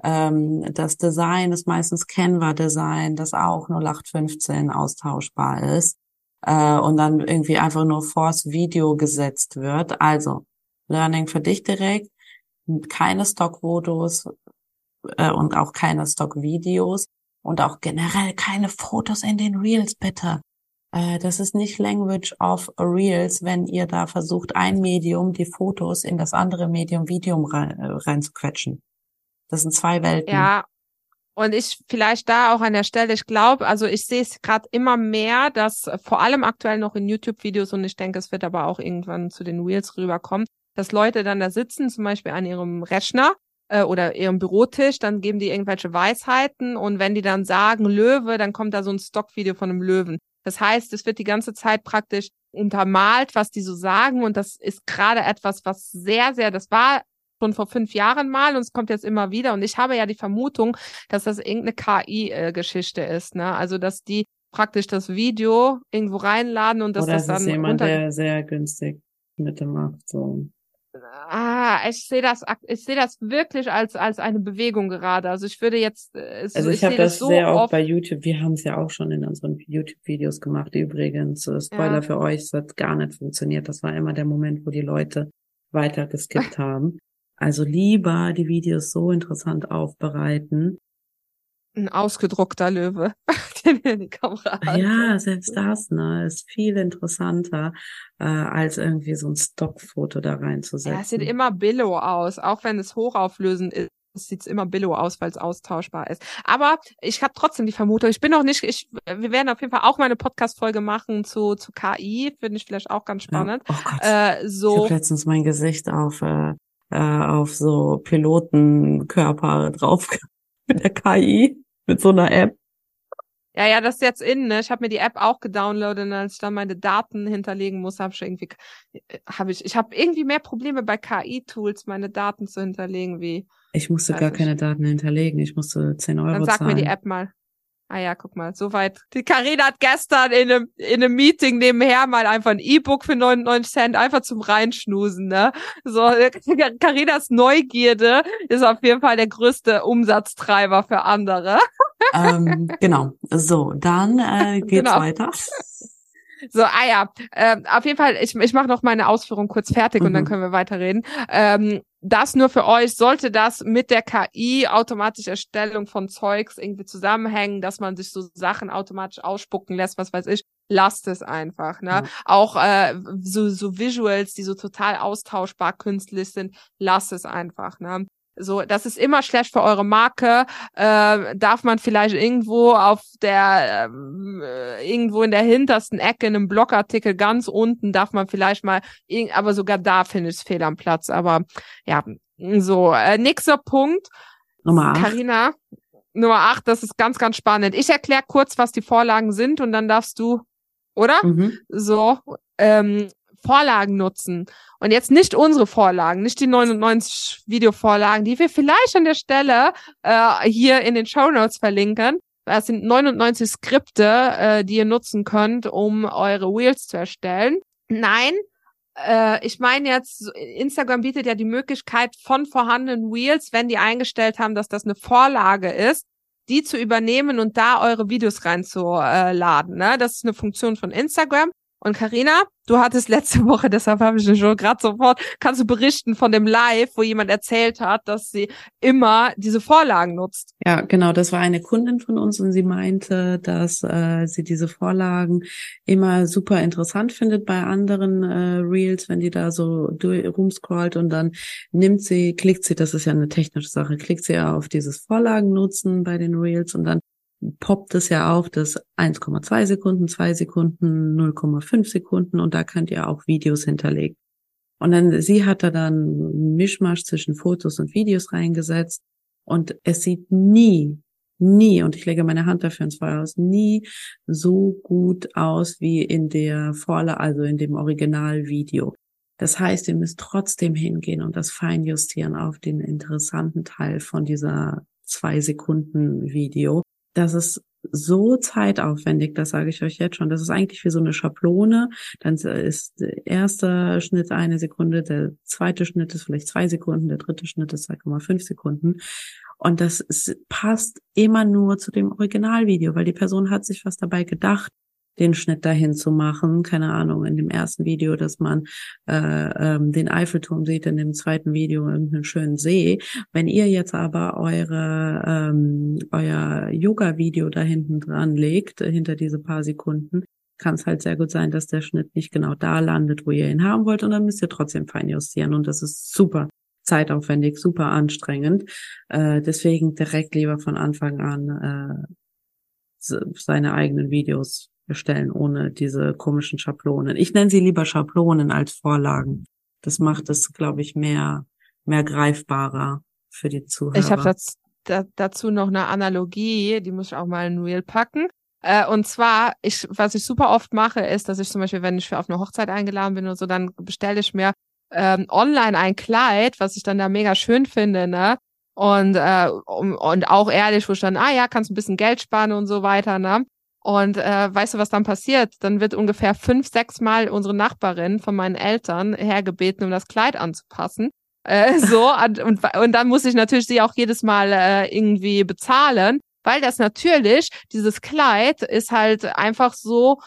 Ähm, das Design ist meistens Canva-Design, das auch 0815 austauschbar ist. Äh, und dann irgendwie einfach nur vors Video gesetzt wird. Also, Learning für dich direkt, keine Stockfotos äh, und auch keine Stockvideos und auch generell keine Fotos in den Reels bitte. Äh, das ist nicht Language of Reels, wenn ihr da versucht, ein Medium, die Fotos in das andere Medium, Videum rein, äh, reinzuquetschen. Das sind zwei Welten. Ja. Und ich vielleicht da auch an der Stelle, ich glaube, also ich sehe es gerade immer mehr, dass vor allem aktuell noch in YouTube-Videos und ich denke, es wird aber auch irgendwann zu den Reels rüberkommen, dass Leute dann da sitzen, zum Beispiel an ihrem Rechner äh, oder ihrem Bürotisch, dann geben die irgendwelche Weisheiten und wenn die dann sagen Löwe, dann kommt da so ein Stockvideo von einem Löwen. Das heißt, es wird die ganze Zeit praktisch untermalt, was die so sagen. Und das ist gerade etwas, was sehr, sehr, das war schon vor fünf Jahren mal und es kommt jetzt immer wieder. Und ich habe ja die Vermutung, dass das irgendeine KI-Geschichte ist. Ne? Also, dass die praktisch das Video irgendwo reinladen und dass Oder das dann. Ist jemand, der sehr günstig Mitte macht. So. Ah, ich sehe das, ich sehe das wirklich als als eine Bewegung gerade. Also ich würde jetzt, äh, also ich, ich habe das, das so sehr oft bei YouTube. Wir haben es ja auch schon in unseren YouTube-Videos gemacht. Übrigens, Spoiler ja. für euch, es hat gar nicht funktioniert. Das war immer der Moment, wo die Leute weiter geskippt haben. Also lieber die Videos so interessant aufbereiten, ein ausgedruckter Löwe, den wir in die Kamera halten. Ja, selbst das ne, ist viel interessanter, äh, als irgendwie so ein Stockfoto da reinzusetzen. Ja, es sieht immer billow aus, auch wenn es hochauflösend ist. sieht's immer billow aus, weil es austauschbar ist. Aber ich habe trotzdem die Vermutung, ich bin noch nicht, ich, wir werden auf jeden Fall auch mal eine Podcast-Folge machen zu, zu KI, finde ich vielleicht auch ganz spannend. Ja. Oh Gott. Äh, so. Ich habe letztens mein Gesicht auf, äh, äh, auf so Pilotenkörper drauf mit der KI, mit so einer App. Ja, ja, das ist jetzt in, ne? Ich habe mir die App auch gedownloadet und als ich dann meine Daten hinterlegen muss, habe ich irgendwie habe ich ich habe irgendwie mehr Probleme bei KI Tools meine Daten zu hinterlegen wie Ich musste gar ich. keine Daten hinterlegen, ich musste 10 Euro Dann sag zahlen. mir die App mal. Ah ja, guck mal, soweit. Die Carina hat gestern in einem, in einem Meeting nebenher mal einfach ein E-Book für 99 Cent einfach zum Reinschnusen, ne? So, Carinas Neugierde ist auf jeden Fall der größte Umsatztreiber für andere. Ähm, genau. So, dann äh, geht's genau. weiter. So, ah ja, äh, auf jeden Fall, ich, ich mache noch meine Ausführung kurz fertig mhm. und dann mhm. können wir weiterreden. Ähm, das nur für euch, sollte das mit der KI automatische Erstellung von Zeugs irgendwie zusammenhängen, dass man sich so Sachen automatisch ausspucken lässt, was weiß ich, lasst es einfach. Ne? Mhm. Auch äh, so, so Visuals, die so total austauschbar künstlich sind, lasst es einfach. Ne? So, das ist immer schlecht für eure Marke. Äh, darf man vielleicht irgendwo auf der, äh, irgendwo in der hintersten Ecke in einem Blogartikel ganz unten, darf man vielleicht mal, aber sogar da finde ich es fehl am Platz. Aber ja, so, äh, nächster Punkt. Nummer acht. Carina, Nummer acht, das ist ganz, ganz spannend. Ich erkläre kurz, was die Vorlagen sind und dann darfst du, oder? Mhm. So, ähm, Vorlagen nutzen. Und jetzt nicht unsere Vorlagen, nicht die 99 Videovorlagen, die wir vielleicht an der Stelle äh, hier in den Show Notes verlinken. Das sind 99 Skripte, äh, die ihr nutzen könnt, um eure Wheels zu erstellen. Nein, äh, ich meine jetzt, Instagram bietet ja die Möglichkeit von vorhandenen Wheels, wenn die eingestellt haben, dass das eine Vorlage ist, die zu übernehmen und da eure Videos reinzuladen. Ne? Das ist eine Funktion von Instagram. Und Karina, du hattest letzte Woche, deshalb habe ich schon gerade sofort, kannst du berichten von dem Live, wo jemand erzählt hat, dass sie immer diese Vorlagen nutzt. Ja, genau, das war eine Kundin von uns und sie meinte, dass äh, sie diese Vorlagen immer super interessant findet bei anderen äh, Reels, wenn die da so rumscrollt und dann nimmt sie, klickt sie, das ist ja eine technische Sache, klickt sie auf dieses Vorlagen nutzen bei den Reels und dann poppt es ja auf, dass 1,2 Sekunden, 2 Sekunden, 0,5 Sekunden und da könnt ihr auch Videos hinterlegen. Und dann, sie hat da dann Mischmasch zwischen Fotos und Videos reingesetzt und es sieht nie, nie, und ich lege meine Hand dafür ins Feuer aus, nie so gut aus wie in der Vorlage, also in dem Originalvideo. Das heißt, ihr müsst trotzdem hingehen und das feinjustieren auf den interessanten Teil von dieser zwei Sekunden Video das ist so zeitaufwendig, das sage ich euch jetzt schon. Das ist eigentlich wie so eine Schablone. Dann ist der erste Schnitt eine Sekunde, der zweite Schnitt ist vielleicht zwei Sekunden, der dritte Schnitt ist 2,5 Sekunden. Und das ist, passt immer nur zu dem Originalvideo, weil die Person hat sich was dabei gedacht den Schnitt dahin zu machen. Keine Ahnung, in dem ersten Video, dass man äh, ähm, den Eiffelturm sieht, in dem zweiten Video irgendeinen schönen See. Wenn ihr jetzt aber eure ähm, euer Yoga-Video da hinten dran legt, hinter diese paar Sekunden, kann es halt sehr gut sein, dass der Schnitt nicht genau da landet, wo ihr ihn haben wollt, und dann müsst ihr trotzdem fein justieren. Und das ist super zeitaufwendig, super anstrengend. Äh, deswegen direkt lieber von Anfang an äh, seine eigenen Videos erstellen ohne diese komischen Schablonen. Ich nenne sie lieber Schablonen als Vorlagen. Das macht es, glaube ich, mehr, mehr greifbarer für die Zuhörer. Ich habe da, dazu noch eine Analogie, die muss ich auch mal in Reel packen. Äh, und zwar, ich, was ich super oft mache, ist, dass ich zum Beispiel, wenn ich für auf eine Hochzeit eingeladen bin oder so, dann bestelle ich mir ähm, online ein Kleid, was ich dann da mega schön finde, ne? Und, äh, um, und auch ehrlich, wo ich dann, ah ja, kannst ein bisschen Geld sparen und so weiter, ne? Und äh, weißt du, was dann passiert? Dann wird ungefähr fünf, sechs Mal unsere Nachbarin von meinen Eltern hergebeten, um das Kleid anzupassen. Äh, so, und, und, dann muss ich natürlich sie auch jedes Mal äh, irgendwie bezahlen, weil das natürlich, dieses Kleid ist halt einfach so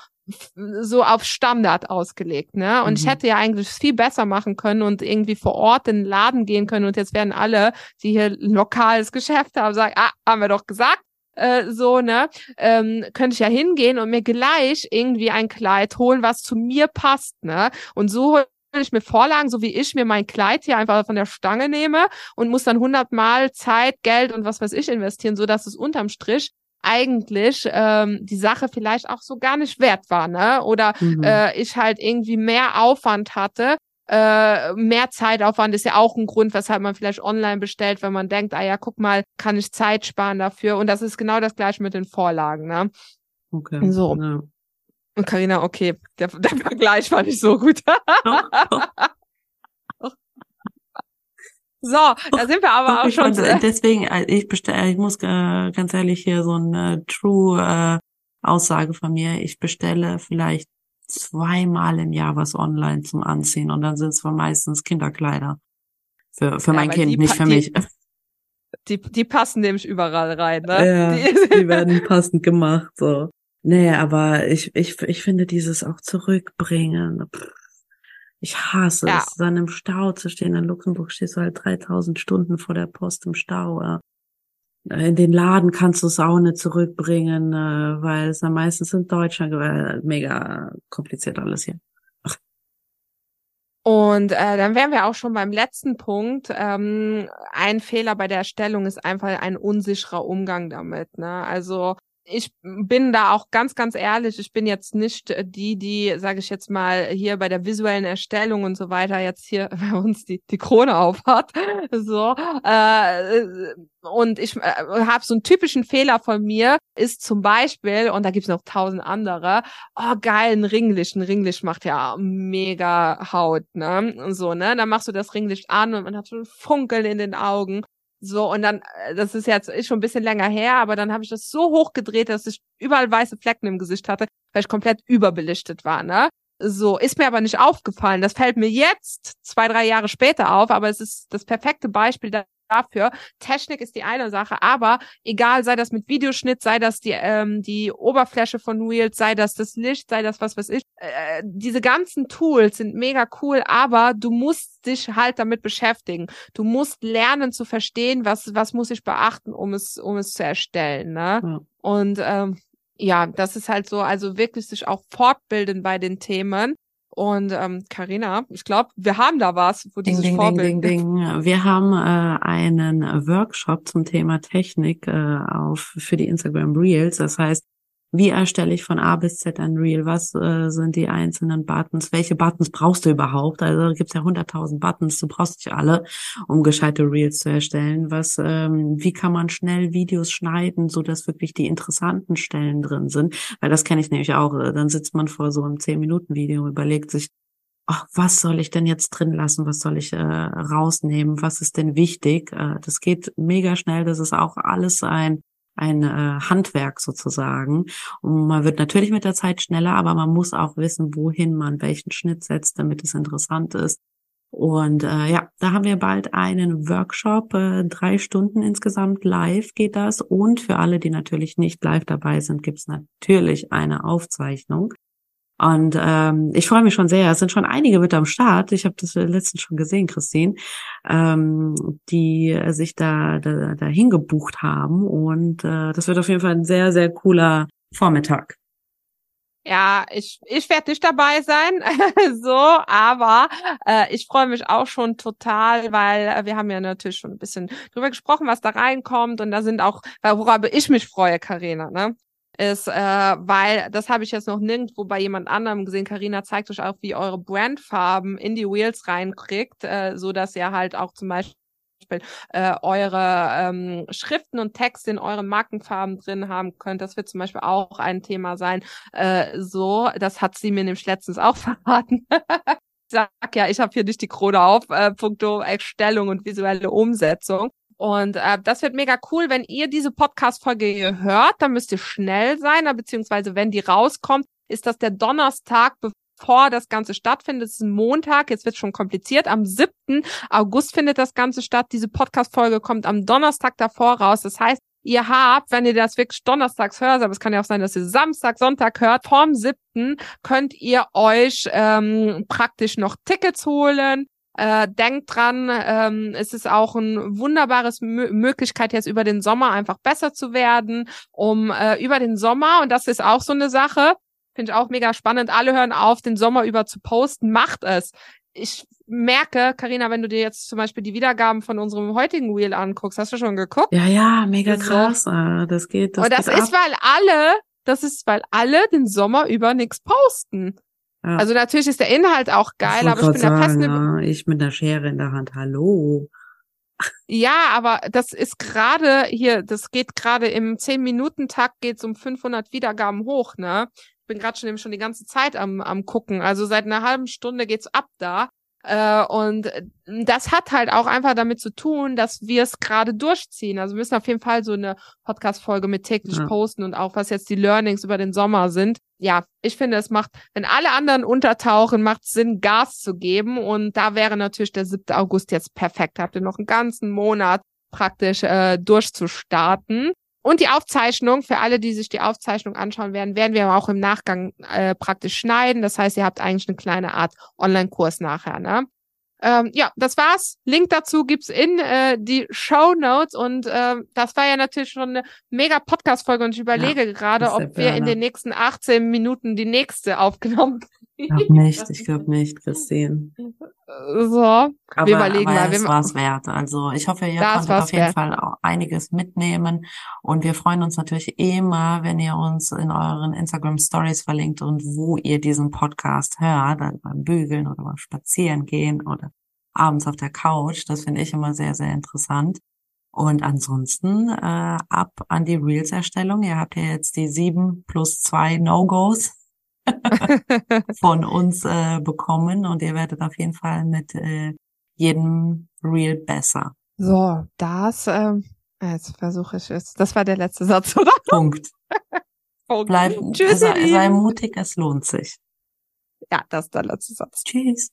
so auf Standard ausgelegt, ne? Und mhm. ich hätte ja eigentlich viel besser machen können und irgendwie vor Ort in den Laden gehen können und jetzt werden alle, die hier ein lokales Geschäft haben, sagen, ah, haben wir doch gesagt, äh, so, ne, ähm, könnte ich ja hingehen und mir gleich irgendwie ein Kleid holen, was zu mir passt, ne? Und so ich mir Vorlagen, so wie ich mir mein Kleid hier einfach von der Stange nehme und muss dann hundertmal Zeit, Geld und was weiß ich investieren, so dass es unterm Strich eigentlich ähm, die Sache vielleicht auch so gar nicht wert war, ne? Oder mhm. äh, ich halt irgendwie mehr Aufwand hatte. Äh, mehr Zeitaufwand ist ja auch ein Grund, weshalb man vielleicht online bestellt, wenn man denkt, ah ja, guck mal, kann ich Zeit sparen dafür. Und das ist genau das gleiche mit den Vorlagen, ne? Okay. So. Ja. Und Carina, okay, der, der Vergleich war nicht so gut. So, da sind wir aber auch schon. Fand, deswegen, äh, ich bestelle, ich muss äh, ganz ehrlich hier so eine True äh, Aussage von mir. Ich bestelle vielleicht zweimal im Jahr was online zum Anziehen und dann sind es meistens Kinderkleider. Für, für ja, mein Kind, nicht für die, mich. Die, die passen nämlich überall rein, ne? Ja, die, die werden passend gemacht, so. Nee, aber ich, ich, ich finde dieses auch zurückbringen. Pff ich hasse ja. es, dann im Stau zu stehen. In Luxemburg stehst du halt 3000 Stunden vor der Post im Stau. In den Laden kannst du nicht zurückbringen, äh, weil es dann meistens in Deutschland äh, mega kompliziert alles hier. Und äh, dann wären wir auch schon beim letzten Punkt. Ähm, ein Fehler bei der Erstellung ist einfach ein unsicherer Umgang damit. Ne? Also ich bin da auch ganz, ganz ehrlich. Ich bin jetzt nicht die, die, sage ich jetzt mal, hier bei der visuellen Erstellung und so weiter jetzt hier bei uns die, die Krone auf hat. So. Äh, und ich äh, habe so einen typischen Fehler von mir, ist zum Beispiel, und da gibt's noch tausend andere, oh geil, ein Ringlicht. Ein Ringlicht macht ja mega Haut, ne? Und so, ne? Dann machst du das Ringlicht an und man hat so ein Funkeln in den Augen. So, und dann, äh, das ist jetzt ist schon ein bisschen länger her, aber dann habe ich das so hochgedreht, dass ich überall weiße Flecken im Gesicht hatte, weil ich komplett überbelichtet war, ne? So, ist mir aber nicht aufgefallen. Das fällt mir jetzt, zwei, drei Jahre später auf, aber es ist das perfekte Beispiel dafür. Technik ist die eine Sache, aber egal, sei das mit Videoschnitt, sei das die, ähm, die Oberfläche von Reels, sei das das Licht, sei das was weiß ich, äh, diese ganzen Tools sind mega cool, aber du musst dich halt damit beschäftigen. Du musst lernen zu verstehen, was, was muss ich beachten, um es, um es zu erstellen, ne? Ja. Und, ähm, ja, das ist halt so, also wirklich sich auch fortbilden bei den Themen und ähm, Carina, ich glaube, wir haben da was, wo dieses ding, Vorbild. Ding, ding, ding. Wir haben äh, einen Workshop zum Thema Technik äh, auf für die Instagram Reels. Das heißt, wie erstelle ich von A bis Z ein Reel? Was äh, sind die einzelnen Buttons? Welche Buttons brauchst du überhaupt? Also gibt es ja hunderttausend Buttons, du brauchst nicht alle, um gescheite Reels zu erstellen. Was, ähm, wie kann man schnell Videos schneiden, so dass wirklich die interessanten Stellen drin sind? Weil das kenne ich nämlich auch. Dann sitzt man vor so einem 10-Minuten-Video, überlegt sich, ach, was soll ich denn jetzt drin lassen? Was soll ich äh, rausnehmen? Was ist denn wichtig? Äh, das geht mega schnell. Das ist auch alles ein ein äh, Handwerk sozusagen. Und man wird natürlich mit der Zeit schneller, aber man muss auch wissen, wohin man welchen Schnitt setzt, damit es interessant ist. Und äh, ja, da haben wir bald einen Workshop, äh, drei Stunden insgesamt live geht das. Und für alle, die natürlich nicht live dabei sind, gibt's natürlich eine Aufzeichnung. Und ähm, ich freue mich schon sehr. Es sind schon einige mit am Start. Ich habe das letztens schon gesehen, Christine, ähm, die sich da, da dahin gebucht haben. Und äh, das wird auf jeden Fall ein sehr, sehr cooler Vormittag. Ja, ich, ich werde nicht dabei sein, so, aber äh, ich freue mich auch schon total, weil äh, wir haben ja natürlich schon ein bisschen drüber gesprochen, was da reinkommt und da sind auch, worüber ich mich freue, Karina, ne? Ist, äh, weil das habe ich jetzt noch nirgendwo bei jemand anderem gesehen. Karina zeigt euch auch, wie eure Brandfarben in die Wheels reinkriegt, äh, so dass ihr halt auch zum Beispiel äh, eure ähm, Schriften und Texte in euren Markenfarben drin haben könnt. Das wird zum Beispiel auch ein Thema sein. Äh, so, das hat sie mir nämlich letztens auch verraten. ich sag ja, ich habe hier nicht die Krone auf, äh, punkto Erstellung und visuelle Umsetzung. Und äh, das wird mega cool, wenn ihr diese Podcast-Folge hört, dann müsst ihr schnell sein, beziehungsweise wenn die rauskommt, ist das der Donnerstag, bevor das Ganze stattfindet. Es ist ein Montag, jetzt wird schon kompliziert. Am 7. August findet das Ganze statt. Diese Podcast-Folge kommt am Donnerstag davor raus. Das heißt, ihr habt, wenn ihr das wirklich donnerstags hört, aber es kann ja auch sein, dass ihr Samstag, Sonntag hört, vorm 7. könnt ihr euch ähm, praktisch noch Tickets holen äh, denkt dran, ähm, es ist auch ein wunderbares Mö Möglichkeit, jetzt über den Sommer einfach besser zu werden, um äh, über den Sommer, und das ist auch so eine Sache, finde ich auch mega spannend, alle hören auf, den Sommer über zu posten, macht es. ich merke, Karina, wenn du dir jetzt zum Beispiel die Wiedergaben von unserem heutigen Wheel anguckst, hast du schon geguckt? Ja, ja, mega so. krass. Ah, das geht. Das Und das ist, ab. weil alle, das ist, weil alle den Sommer über nichts posten. Ja. Also natürlich ist der Inhalt auch geil, ich aber ich bin sagen, der festen ja, ich mit der Schere in der Hand, hallo. Ja, aber das ist gerade hier, das geht gerade im 10-Minuten-Takt geht's um 500 Wiedergaben hoch, ne? Ich bin gerade schon eben schon die ganze Zeit am, am gucken. Also seit einer halben Stunde geht's ab da. Äh, und das hat halt auch einfach damit zu tun, dass wir es gerade durchziehen. Also wir müssen auf jeden Fall so eine Podcast-Folge mit täglich ja. posten und auch was jetzt die Learnings über den Sommer sind. Ja, ich finde, es macht, wenn alle anderen untertauchen, macht es Sinn, Gas zu geben. Und da wäre natürlich der 7. August jetzt perfekt. Habt ihr noch einen ganzen Monat praktisch äh, durchzustarten. Und die Aufzeichnung, für alle, die sich die Aufzeichnung anschauen werden, werden wir auch im Nachgang äh, praktisch schneiden. Das heißt, ihr habt eigentlich eine kleine Art Online-Kurs nachher. Ne? Ähm, ja, das war's. Link dazu gibt's in äh, die Show Notes und äh, das war ja natürlich schon eine mega Podcast-Folge und ich überlege ja, gerade, ob wir in den nächsten 18 Minuten die nächste aufgenommen. Ich glaube nicht, ich glaube nicht, Christine. So, aber, wir überlegen aber mal. Es war es wert. Also ich hoffe, ihr konntet auf jeden wert. Fall auch einiges mitnehmen und wir freuen uns natürlich immer, wenn ihr uns in euren Instagram Stories verlinkt und wo ihr diesen Podcast hört, also beim Bügeln oder beim Spazierengehen oder abends auf der Couch. Das finde ich immer sehr, sehr interessant. Und ansonsten äh, ab an die Reels-Erstellung. Ihr habt ja jetzt die sieben plus zwei No-Gos von uns äh, bekommen und ihr werdet auf jeden Fall mit äh, jedem Reel besser. So, das, ähm, jetzt versuche ich es. Das war der letzte Satz, oder? Punkt. Punkt. Bleib, Tschüss, sei, sei mutig, es lohnt sich. Ja, das ist der letzte Satz. Tschüss.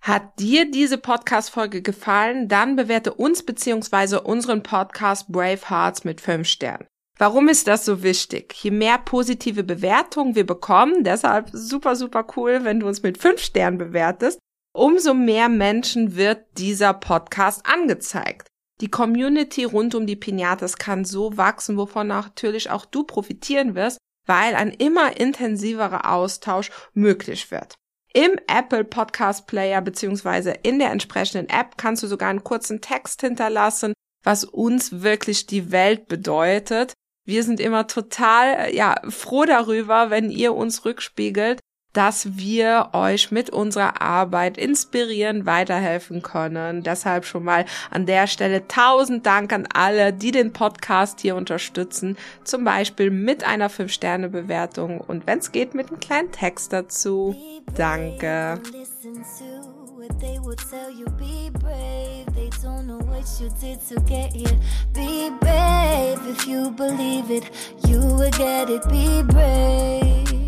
Hat dir diese Podcast-Folge gefallen? Dann bewerte uns beziehungsweise unseren Podcast Brave Hearts mit fünf Sternen. Warum ist das so wichtig? Je mehr positive Bewertungen wir bekommen, deshalb super, super cool, wenn du uns mit fünf Sternen bewertest, umso mehr Menschen wird dieser Podcast angezeigt. Die Community rund um die Pinatas kann so wachsen, wovon natürlich auch du profitieren wirst, weil ein immer intensiverer Austausch möglich wird. Im Apple Podcast Player beziehungsweise in der entsprechenden App kannst du sogar einen kurzen Text hinterlassen, was uns wirklich die Welt bedeutet. Wir sind immer total, ja, froh darüber, wenn ihr uns rückspiegelt, dass wir euch mit unserer Arbeit inspirieren, weiterhelfen können. Deshalb schon mal an der Stelle tausend Dank an alle, die den Podcast hier unterstützen. Zum Beispiel mit einer 5-Sterne-Bewertung und wenn es geht, mit einem kleinen Text dazu. Danke. They will tell you be brave. They don't know what you did to get here. Be brave if you believe it, you will get it. Be brave.